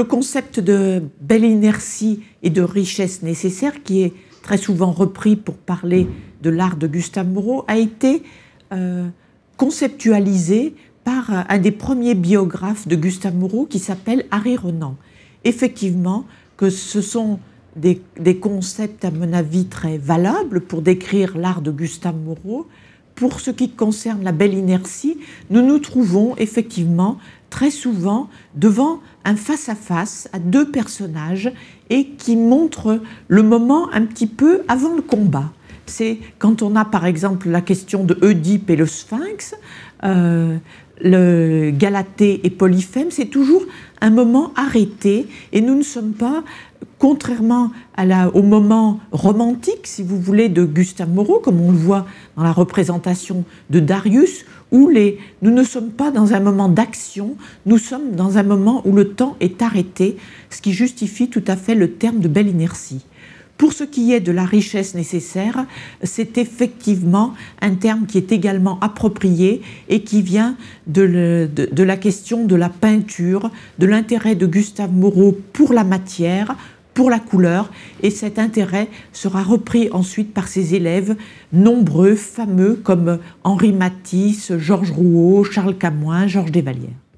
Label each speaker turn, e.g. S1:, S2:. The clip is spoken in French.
S1: le concept de belle inertie et de richesse nécessaire, qui est très souvent repris pour parler de l'art de Gustave Moreau, a été euh, conceptualisé par un des premiers biographes de Gustave Moreau qui s'appelle Harry Renan. Effectivement, que ce sont des, des, concepts, à mon avis, très valables pour décrire l'art de Gustave Moreau. Pour ce qui concerne la belle inertie, nous nous trouvons effectivement très souvent devant un face-à-face -à, deux personnages et qui montre le moment un petit peu avant le combat. C'est quand on a par exemple la question de Oedipe et le Sphinx, euh, le Galatée et Polyphème, c'est toujours un moment arrêté et nous ne sommes pas, contrairement au moment romantique, si vous voulez, de Gustave Moreau, comme on le voit dans la représentation de Darius, où les, nous ne sommes pas dans un moment d'action, nous sommes dans un moment où le temps est arrêté, ce qui justifie tout à fait le terme de belle inertie. Pour ce qui est de la richesse nécessaire, c'est effectivement un terme qui est également approprié et qui vient de, la question de la peinture, de l'intérêt de Gustave Moreau pour la matière, pour la couleur, et cet intérêt sera repris ensuite par ses élèves nombreux, fameux, comme Henri Matisse, Georges Rouault, Charles Camoin, Georges Desvallières.